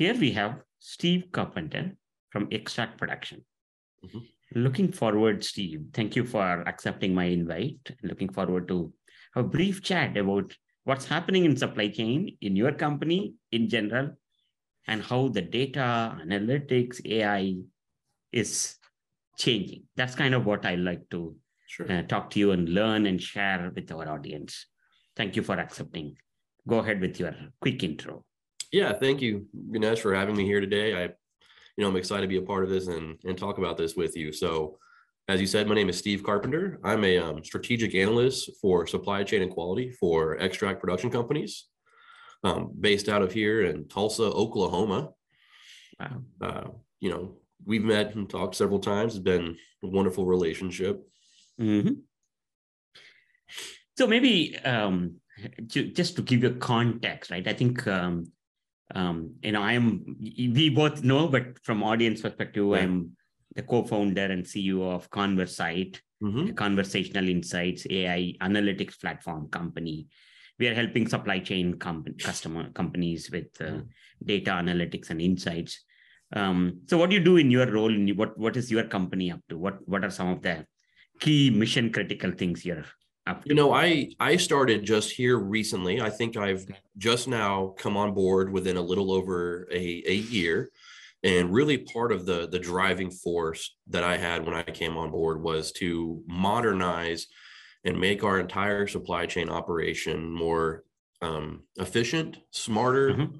here we have Steve Carpenter from Extract Production. Mm-hmm. Looking forward, Steve. Thank you for accepting my invite. Looking forward to a brief chat about what's happening in supply chain in your company in general and how the data, analytics, AI is changing. That's kind of what I like to sure. uh, talk to you and learn and share with our audience. Thank you for accepting. Go ahead with your quick intro. Yeah, thank you, Ganesh, for having me here today. I, you know, I'm excited to be a part of this and and talk about this with you. So, as you said, my name is Steve Carpenter. I'm a um, strategic analyst for supply chain and quality for extract production companies, um, based out of here in Tulsa, Oklahoma. Wow. Uh, you know, we've met and talked several times. It's been a wonderful relationship. Mm-hmm. So maybe um, just to give you context, right? I think um, um, you know I am. We both know, but from audience perspective, yeah. I'm the co-founder and CEO of Conversight, mm-hmm. conversational insights AI analytics platform company. We are helping supply chain company, customer companies with uh, mm-hmm. data analytics and insights. Um, so, what do you do in your role? In what what is your company up to? What what are some of the key mission critical things you're to? You know, I I started just here recently. I think I've just now come on board within a little over a, a year. And really part of the the driving force that I had when I came on board was to modernize and make our entire supply chain operation more um, efficient, smarter, mm-hmm.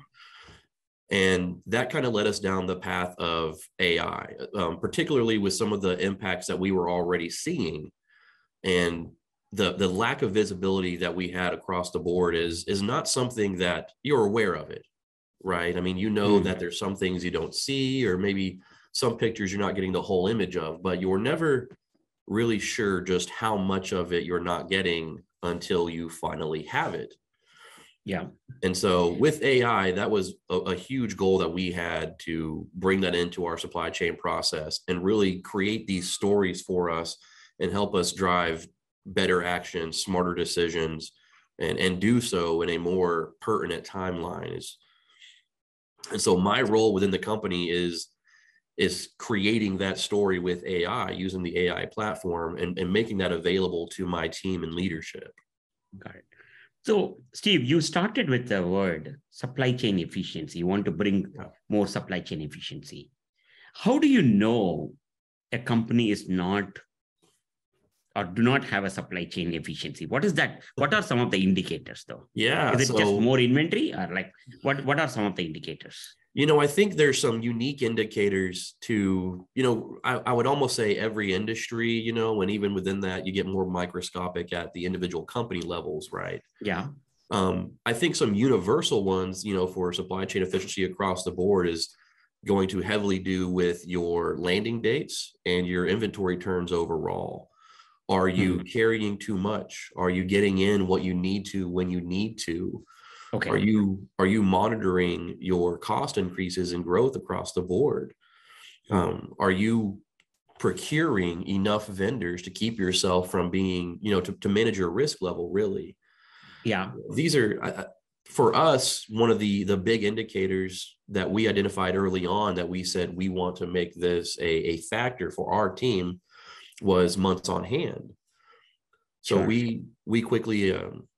And that kind of led us down the path of AI, um, particularly with some of the impacts that we were already seeing. And the, the lack of visibility that we had across the board is, is not something that you're aware of it, right? I mean, you know mm. that there's some things you don't see, or maybe some pictures you're not getting the whole image of, but you're never really sure just how much of it you're not getting until you finally have it. Yeah. And so with AI, that was a, a, huge goal that we had to bring that into our supply chain process and really create these stories for us and help us drive better action, smarter decisions, and, and do so in a more pertinent timeline. Is and so my role within the company is is creating that story with AI using the AI platform and, and making that available to my team and leadership. Got it. So, Steve, you started with the word supply chain efficiency. You want to bring more supply chain efficiency. How do you know a company is not or do not have a supply chain efficiency? What is that? What are some of the indicators, though? Yeah. Is it so, just more inventory or like what, what are some of the indicators? you know, I think there's some unique indicators to, you know, I, I, would almost say every industry, you know, and even within that, you get more microscopic at the individual company levels, right? Yeah. Um, I think some universal ones, you know, for supply chain efficiency across the board is going to heavily do with your landing dates and your inventory turns overall. Are you hmm. carrying too much? Are you getting in what you need to when you need to? Okay. Are you are you monitoring your cost increases and growth across the board? Um, are you procuring enough vendors to keep yourself from being, you know, to, to manage your risk level really? Yeah. These are for us one of the the big indicators that we identified early on that we said we want to make this a, a factor for our team was months on hand. So sure. we we quickly um,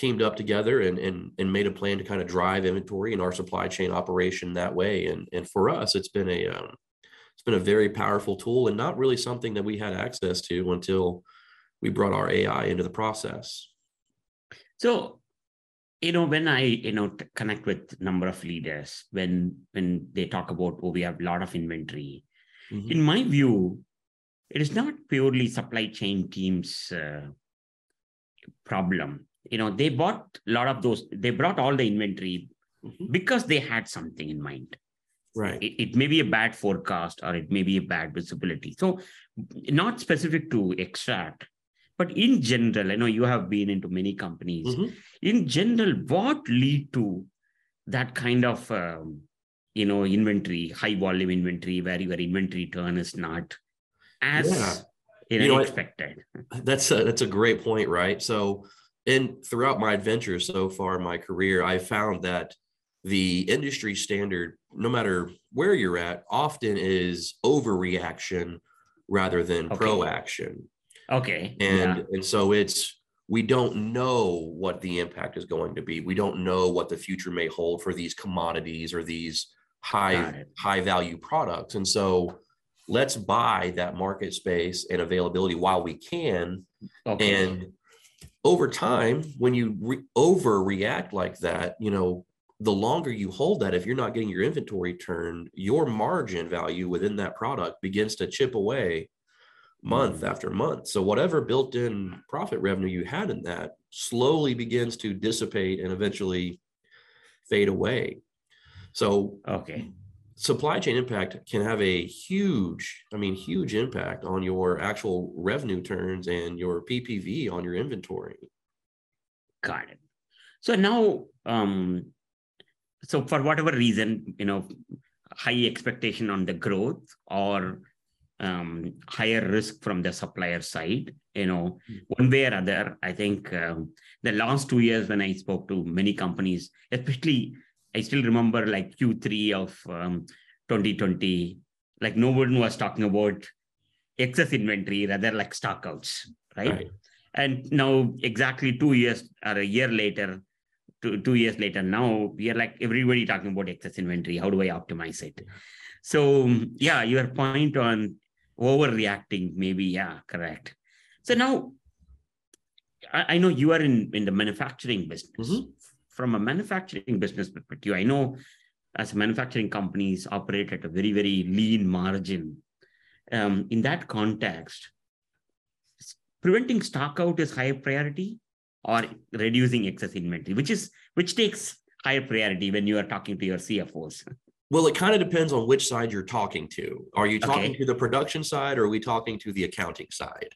teamed up together and, and, and made a plan to kind of drive inventory in our supply chain operation that way. And, and for us, it's been a, um, it's been a very powerful tool and not really something that we had access to until we brought our AI into the process. So, you know, when I, you know, connect with number of leaders, when, when they talk about, oh, we have a lot of inventory, mm-hmm. in my view, it is not purely supply chain teams uh, problem. You know they bought a lot of those they brought all the inventory mm-hmm. because they had something in mind. Right. It, it, may be a bad forecast or it may be a bad visibility. So not specific to extract but in general i know you have been into many companies. Mm-hmm. in general what lead to that kind of um, you know inventory high volume inventory where your inventory turn is not as yeah. you know, you know expected that's a that's a great point right so and throughout my adventures so far in my career, I found that the industry standard, no matter where you're at, often is overreaction rather than Okay. proaction. Okay. And yeah. and so it's we don't know what the impact is going to be. We don't know what the future may hold for these commodities or these high high value products. And so let's buy that market space and availability while we can Okay. and over time, when you re- overreact like that, you know, the longer you hold that, if you're not getting your inventory turned, your margin value within that product begins to chip away month Mhm. after month. So whatever built-in profit revenue you had in that slowly begins to dissipate and eventually fade away. So okay. Supply chain impact can have a huge, I mean, huge impact on your actual revenue turns and your PPV on your inventory. Got it. So now, um, so for whatever reason, you know, high expectation on the growth or um, higher risk from the supplier side, you know, one way or other, I think um, the last two years when I spoke to many companies, especially, I still remember like Q3 of um, 2020, like no one was talking about excess inventory, rather like stockouts, right? Right. and now exactly two years or a year later two, two years later now we are like everybody talking about excess inventory how do i optimize it so yeah your point on overreacting maybe yeah correct so now i, I know you are in in the manufacturing business Mhm. From a manufacturing business perspective i know as manufacturing companies operate at a very very lean margin um, in that context preventing stock out is higher priority or reducing excess inventory which is which takes higher priority when you are talking to your cfos Well, it kind of depends on which side you're talking to. Are you talking Okay. to the production side or are we talking to the accounting side?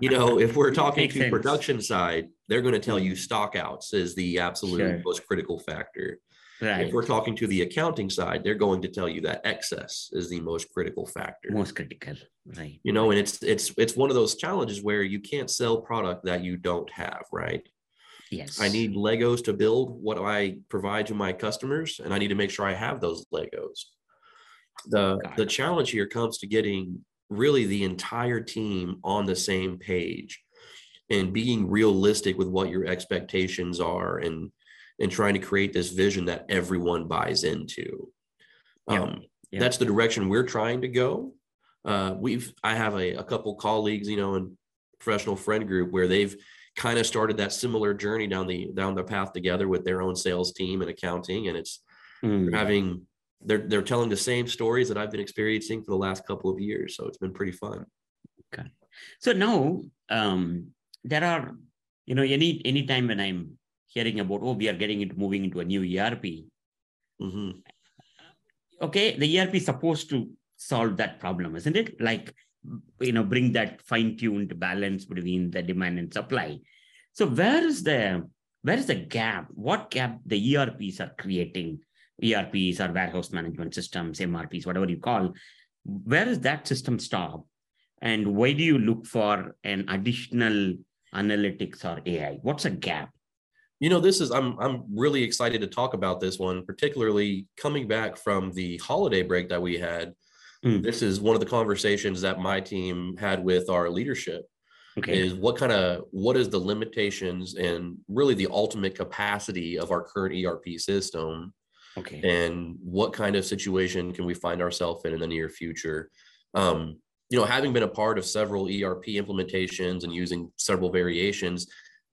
You know, if we're talking to sense. production side, they're going to tell you stock outs is the absolute Sure. most critical factor. right If we're talking to the accounting side, they're going to tell you that excess is the most critical factor. most critical right you know and it's it's it's one of those challenges where you can't sell product that you don't have right yes i need legos to build what i provide to my customers and i need to make sure i have those legos the the challenge here comes to getting really the entire team on the same page and being realistic with what your expectations are and and trying to create this vision that everyone buys into Yeah. um, Yeah. that's the direction we're trying to go uh, we've i have a, a couple colleagues you know in professional friend group where they've kind of started that similar journey down the down the path together with their own sales team and accounting and it's Mm. having they're they're telling the same stories that i've been experiencing for the last couple of years so it's been pretty fun. Okay. so now um there are you know any any time when i'm hearing about oh we are getting it moving into a new erp hmm okay the erp is supposed to solve that problem isn't it? Like you know bring that fine-tuned balance between the demand and supply. So where is the where is the gap? What gap the erps are creating erps or warehouse management systems mrps whatever you call where is that system stop and why do you look for an additional analytics or ai what's a gap? You know this is i'm i'm really excited to talk about this one particularly coming back from the holiday break that we had. Mm. this is one of the conversations that my team had with our leadership okay. is what kind of what is the limitations and really the ultimate capacity of our current erp system okay. And what kind of situation can we find ourselves in in the near future? Um, you know having been a part of several erp implementations and using several variations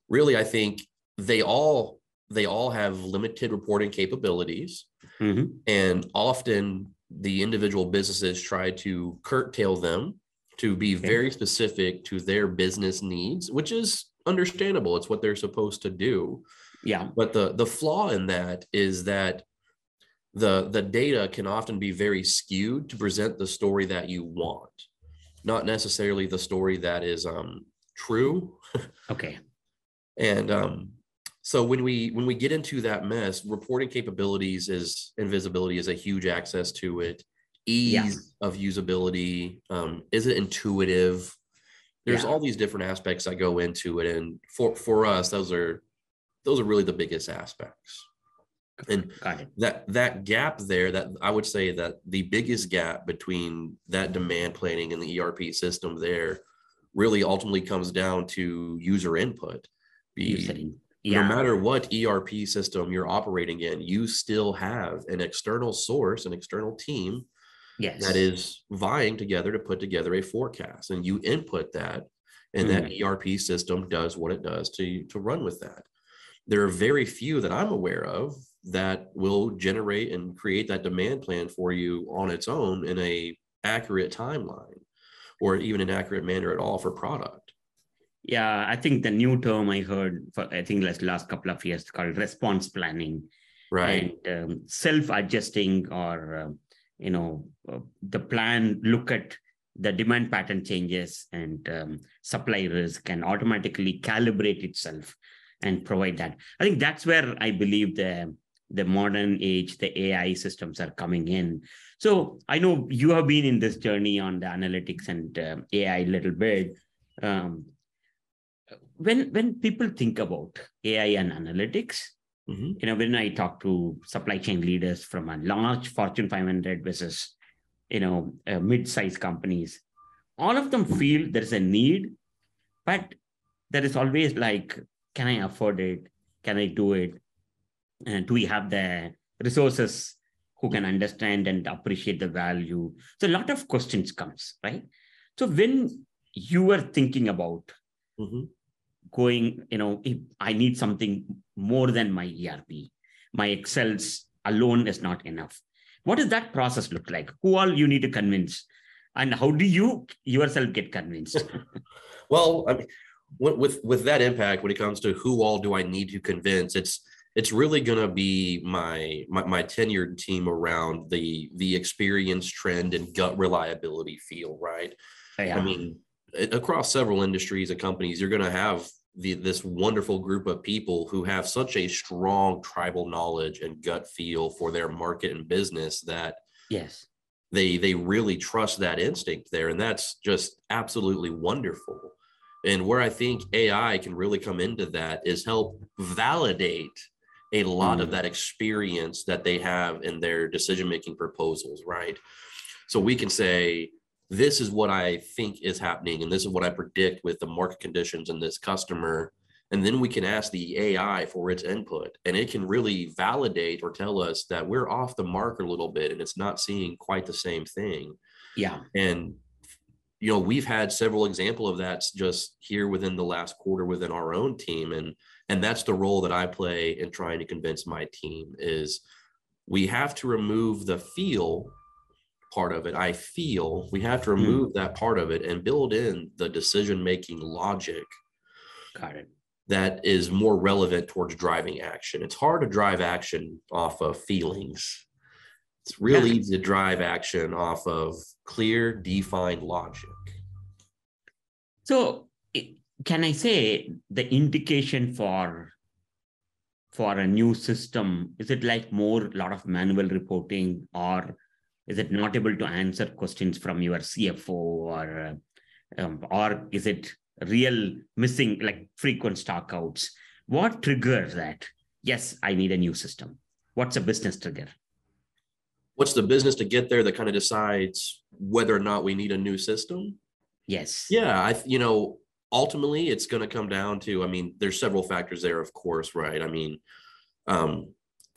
really i think they all they all have limited reporting capabilities. Mhm. and often the individual businesses try to curtail them to be Okay. very specific to their business needs which is understandable. It's what they're supposed to do. Yeah. But the the flaw in that is that the the data can often be very skewed to present the story that you want not necessarily the story that is um true. Okay. And um so when we when we get into that mess reporting capabilities is invisibility is a huge access to it. Ease Yeah. of usability um is it intuitive? There's Yeah. all these different aspects that go into it and for for us those are those are really the biggest aspects and that that gap there that i would say that the biggest gap between that demand planning and the erp system there really ultimately comes down to user input Be, yeah. no matter what erp system you're operating in you still have an external source an external team yes. that is vying together to put together a forecast and you input that and mm. that erp system does what it does to to run with that there are very few that i'm aware of that will generate and create that demand plan for you on its own in a accurate timeline or even an accurate manner at all for product. Yeah i think the new term i heard for i think last last couple of years called response planning. Right. And um, self-adjusting or uh, you know uh, the plan look at the demand pattern changes and um, supply risk can automatically calibrate itself and provide that. I think that's where i believe the the modern age, the AI systems are coming in. So I know you have been in this journey on the analytics and uh, AI a little bit. Um, when when people think about AI and analytics, mm-hmm. you know, when I talk to supply chain leaders from a large Fortune 500 versus you know uh, mid-sized companies, all of them feel there's a need, but there is always like, can I afford it? Can I do it? And do we have the resources who can understand and appreciate the value. So a lot of questions comes right? So when you are thinking about mm-hmm. going you know if i need something more than my erp my excels alone is not enough. What does that process look like? Who all you need to convince? And how do you yourself get convinced? Well i mean with with that impact when it comes to who all do i need to convince it's it's really going to be my, my my tenured team around the the experience trend and gut reliability feel right? Oh, yeah. i mean across several industries and companies you're going to have the, this wonderful group of people who have such a strong tribal knowledge and gut feel for their market and business that yes. they they really trust that instinct there and that's just absolutely wonderful. And where i think ai can really come into that is help validate a lot mm. of that experience that they have in their decision making proposals, right? So we can say, this is what I think is happening, and this is what I predict with the market conditions and this customer. And then we can ask the AI for its input, and it can really validate or tell us that we're off the mark a little bit and it's not seeing quite the same thing. Yeah. And you know, we've had several example of that just here within the last quarter within our own team. And and that's the role that i play in trying to convince my team is we have to remove the feel part of it i feel we have to hmm. remove mm. that part of it and build in the decision making logic got it that is more relevant towards driving action it's hard to drive action off of feelings it's really yeah. easy to drive action off of clear defined logic so can I say the indication for for a new system is it like more a lot of manual reporting or is it not able to answer questions from your CFO or um, or is it real missing like frequent stockouts? What triggers that? Yes, I need a new system. What's a business trigger? What's the business to get there that kind of decides whether or not we need a new system? Yes. Yeah, I you know ultimately it's going to come down to i mean there's several factors there of course right? I mean um,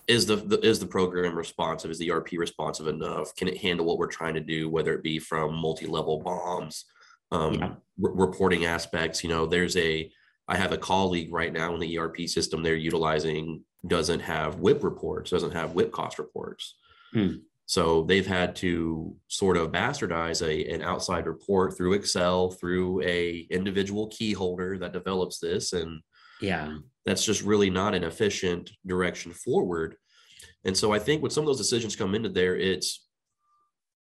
is the, the, is the program responsive? Is the erp responsive enough? Can it handle what we're trying to do whether it be from multi-level BOMs um, yeah. reporting aspects? You know there's a i have a colleague right now in the erp system they're utilizing doesn't have WIP reports doesn't have WIP cost reports. Hmm. So they've had to sort of bastardize a, an outside report through Excel, through a individual key holder that develops this. And yeah, that's just really not an efficient direction forward. And so I think when some of those decisions come into there, it's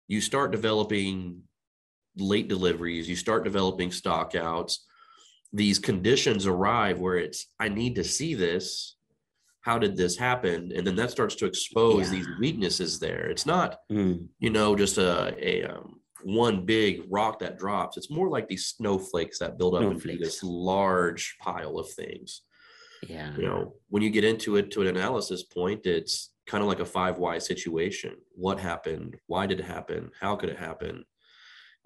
you start developing late deliveries, you start developing stockouts. These conditions arrive where it's, I need to see this how did this happen and then that starts to expose yeah. these weaknesses there it's not mm. you know just a, a um, one big rock that drops it's more like these snowflakes that build up into this large pile of things Yeah. You know, when you get into it to an analysis point, it's kind of like a five why situation. What happened? Why did it happen? How could it happen?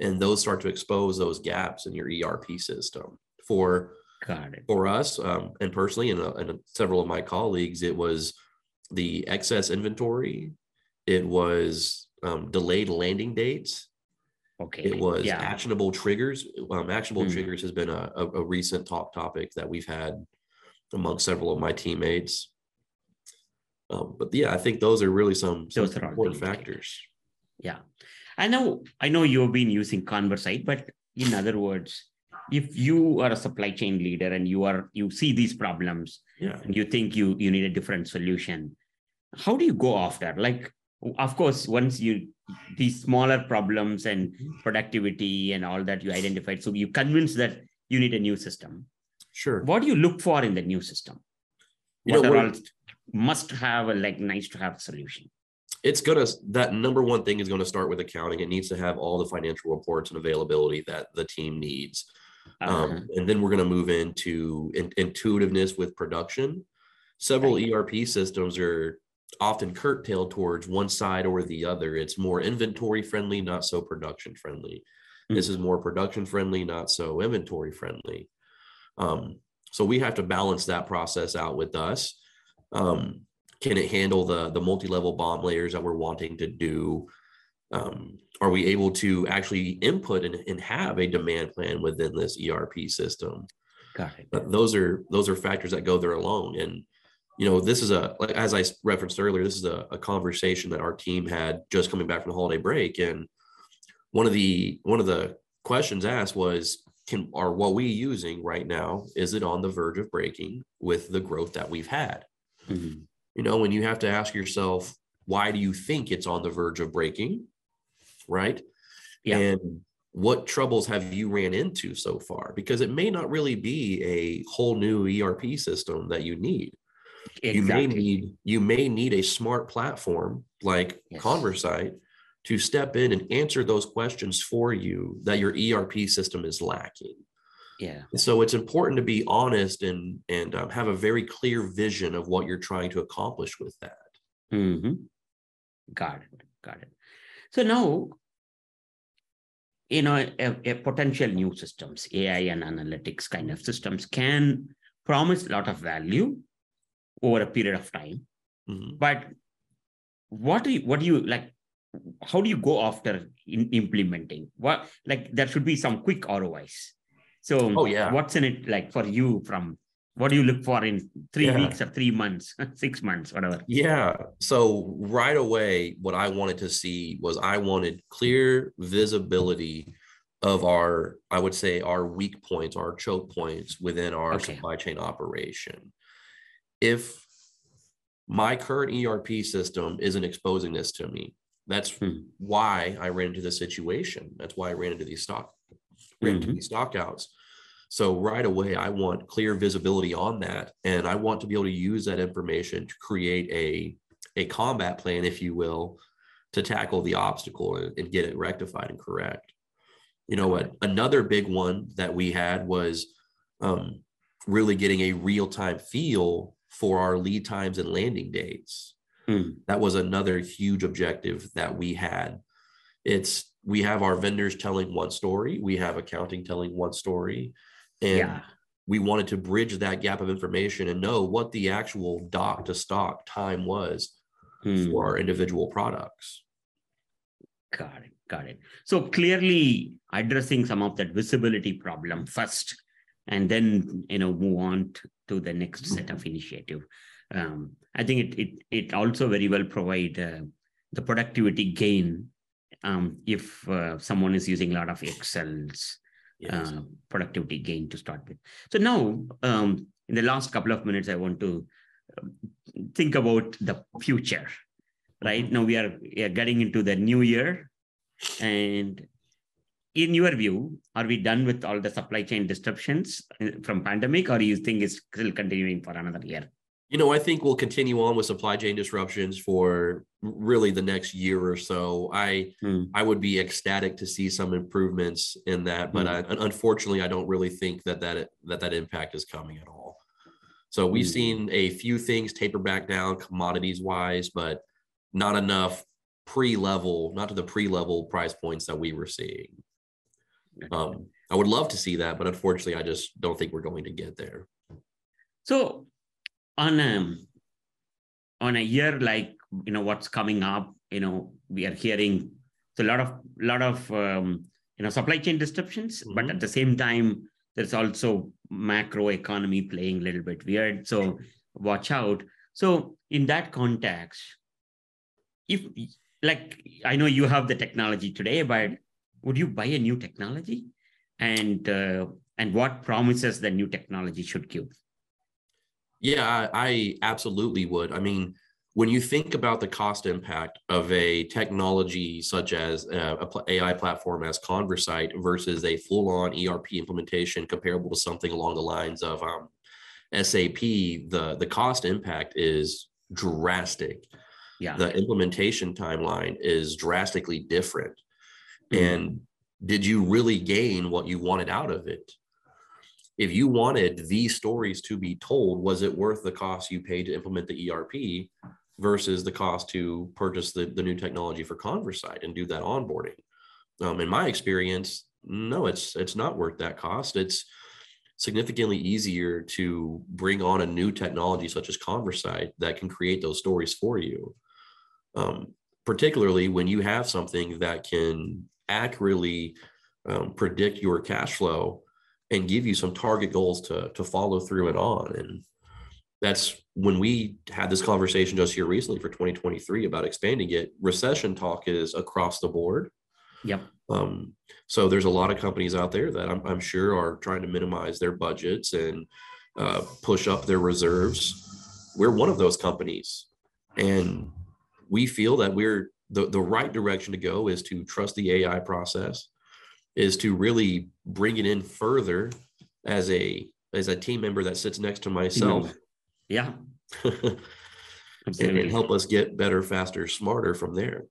And those start to expose those gaps in your ERP system. For Got it. for us, um, and personally, and, uh, and several of my colleagues, it was the excess inventory. It was um, delayed landing dates. Okay. It was yeah. actionable triggers. Um, actionable Hmm. triggers has been a, a, a recent talk topic that we've had among several of my teammates. Um, but yeah, I think those are really some, some are important right? factors. Yeah. I know I know you've been using Conversight, but in other words, if you are a supply chain leader and you are you see these problems Yeah. and you think you you need a different solution, how do you go after? Like, of course, once you these smaller problems and mm-hmm. productivity and all that you identified, so you convinced that you need a new system. Sure. What do you look for in the new system? You know, What are we're- all must have a like nice to have solution? it's gonna that number one thing is gonna start with accounting. It needs to have all the financial reports and availability that the team needs. Uh-huh. Um, and then we're going to move into in- intuitiveness with production. Several Right. ERP systems are often curtailed towards one side or the other. It's more inventory friendly, not so production friendly. This is more production friendly, not so inventory friendly. Um, so we have to balance that process out with us. Um, can it handle the the multi-level BOM layers that we're wanting to do? Um, are we able to actually input and, and have a demand plan within this ERP system? Got it. But those are those are factors that go there alone. And you know, this is a like as I referenced earlier, this is a, a conversation that our team had just coming back from the holiday break. And one of the one of the questions asked was, can are what we using right now, is it on the verge of breaking with the growth that we've had? Mhm. you know, when you have to ask yourself, why do you think it's on the verge of breaking? Right. Yeah. And what troubles have you ran into so far? Because it may not really be a whole new ERP system that you need. You may need you may need a smart platform like Yes. Conversight to step in and answer those questions for you that your ERP system is lacking. Yeah. So it's important to be honest and and um, have a very clear vision of what you're trying to accomplish with that. Mm-hmm. Got it. Got it. So now, you know, a, a potential new systems, AI and analytics kind of systems can promise a lot of value over a period of time. Mhm. But what do you, what do you like? How do you go after in implementing? What like there should be some quick ROIs. So Oh yeah. what's in it like for you from what do you look for in three Yeah. weeks or three months, six months, whatever? Yeah. So right away, what I wanted to see was I wanted clear visibility of our, I would say, our weak points, our choke points within our Okay. supply chain operation. If my current ERP system isn't exposing this to me, that's Hmm. why I ran into this situation. That's why I ran into these stock, ran into Mhm. these stockouts. So right away, I want clear visibility on that, and I want to be able to use that information to create a a combat plan, if you will, to tackle the obstacle and, and get it rectified and correct. You know what? Another big one that we had was um, really getting a real time feel for our lead times and landing dates. Hmm. That was another huge objective that we had. It's we have our vendors telling one story, we have accounting telling one story, and yeah. we wanted to bridge that gap of information and know what the actual dock to stock time was Hmm. for our individual products. Got it. Got it. So clearly addressing some of that visibility problem first, and then you know move on to, to the next set of initiative. Um, I think it it it also very well provide uh, the productivity gain um, if uh, someone is using a lot of Excels Uh, productivity gain to start with. So now, um, in the last couple of minutes, I want to um, think about the future. Right now, we are, we are getting into the new year, and in your view, are we done with all the supply chain disruptions uh, from pandemic, or you think it's still continuing for another year? You know, I think we'll continue on with supply chain disruptions for really the next year or so. I Hmm. I would be ecstatic to see some improvements in that, but Hmm. I, unfortunately, I don't really think that that that that impact is coming at all. So we've mm. seen a few things taper back down commodities wise, but not enough pre-level, not to the pre-level price points that we were seeing. Um, I would love to see that, but unfortunately, I just don't think we're going to get there. So, on a um, on a year like you know what's coming up, you know we are hearing a lot of lot of um, you know supply chain disruptions, mm-hmm. but at the same time, there's also macro economy playing a little bit weird. So watch out. So in that context, if like I know you have the technology today, but would you buy a new technology? And uh, and what promises the new technology should give? Yeah, I absolutely would. I mean, when you think about the cost impact of a technology such as uh, a, a AI platform as Conversight versus a full-on ERP implementation comparable to something along the lines of um, SAP, the the cost impact is drastic. Yeah. The implementation timeline is drastically different. Mm-hmm. And did you really gain what you wanted out of it? If you wanted these stories to be told, was it worth the cost you paid to implement the ERP versus the cost to purchase the, the new technology for Conversight and do that onboarding? Um, in my experience, no, it's it's not worth that cost. It's significantly easier to bring on a new technology such as Conversight that can create those stories for you um, particularly when you have something that can accurately um, predict your cash flow and give you some target goals to to follow through and on. And that's when we had this conversation just here recently for 2023 about expanding it recession talk is across the board. Yep. Um, so there's a lot of companies out there that I'm, I'm sure are trying to minimize their budgets and uh, push up their reserves. We're one of those companies. And we feel that we're the, the right direction to go is to trust the AI process, is to really bring it in further as a as a team member that sits next to myself. Yeah. and help us get better, faster, smarter from there.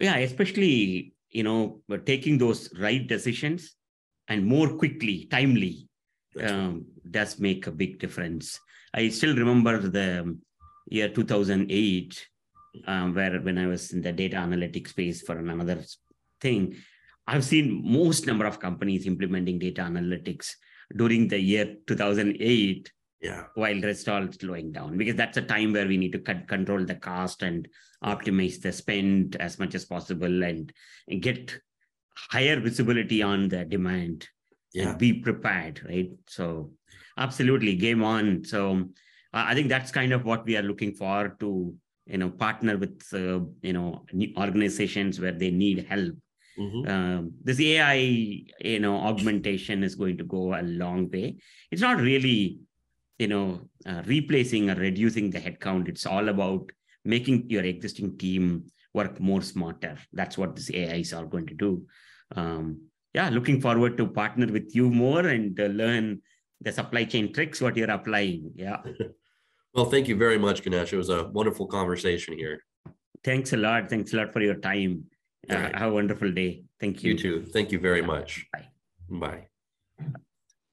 Yeah, especially, you know, taking those right decisions and more quickly, timely, um, does make a big difference. I still remember the year 2008 um, where when I was in the data analytics space for another thing, I've seen most number of companies implementing data analytics during the year 2008 yeah. while rest all slowing down because that's a time where we need to cut, control the cost and optimize the spend as much as possible and, and get higher visibility on the demand yeah. and be prepared right? So absolutely game on. So i think that's kind of what we are looking for to you know partner with uh, you know organizations where they need help mm-hmm. um, this ai you know augmentation is going to go a long way it's not really you know uh, replacing or reducing the headcount it's all about making your existing team work more smarter that's what this AI is all going to do um, yeah looking forward to partner with you more and uh, learn the supply chain tricks what you're applying yeah Well, thank you very much, Ganesh. It was a wonderful conversation here. Thanks a lot. Thanks a lot for your time. Uh. Have a wonderful day. Thank you. You too. Thank you very much. Bye. Bye.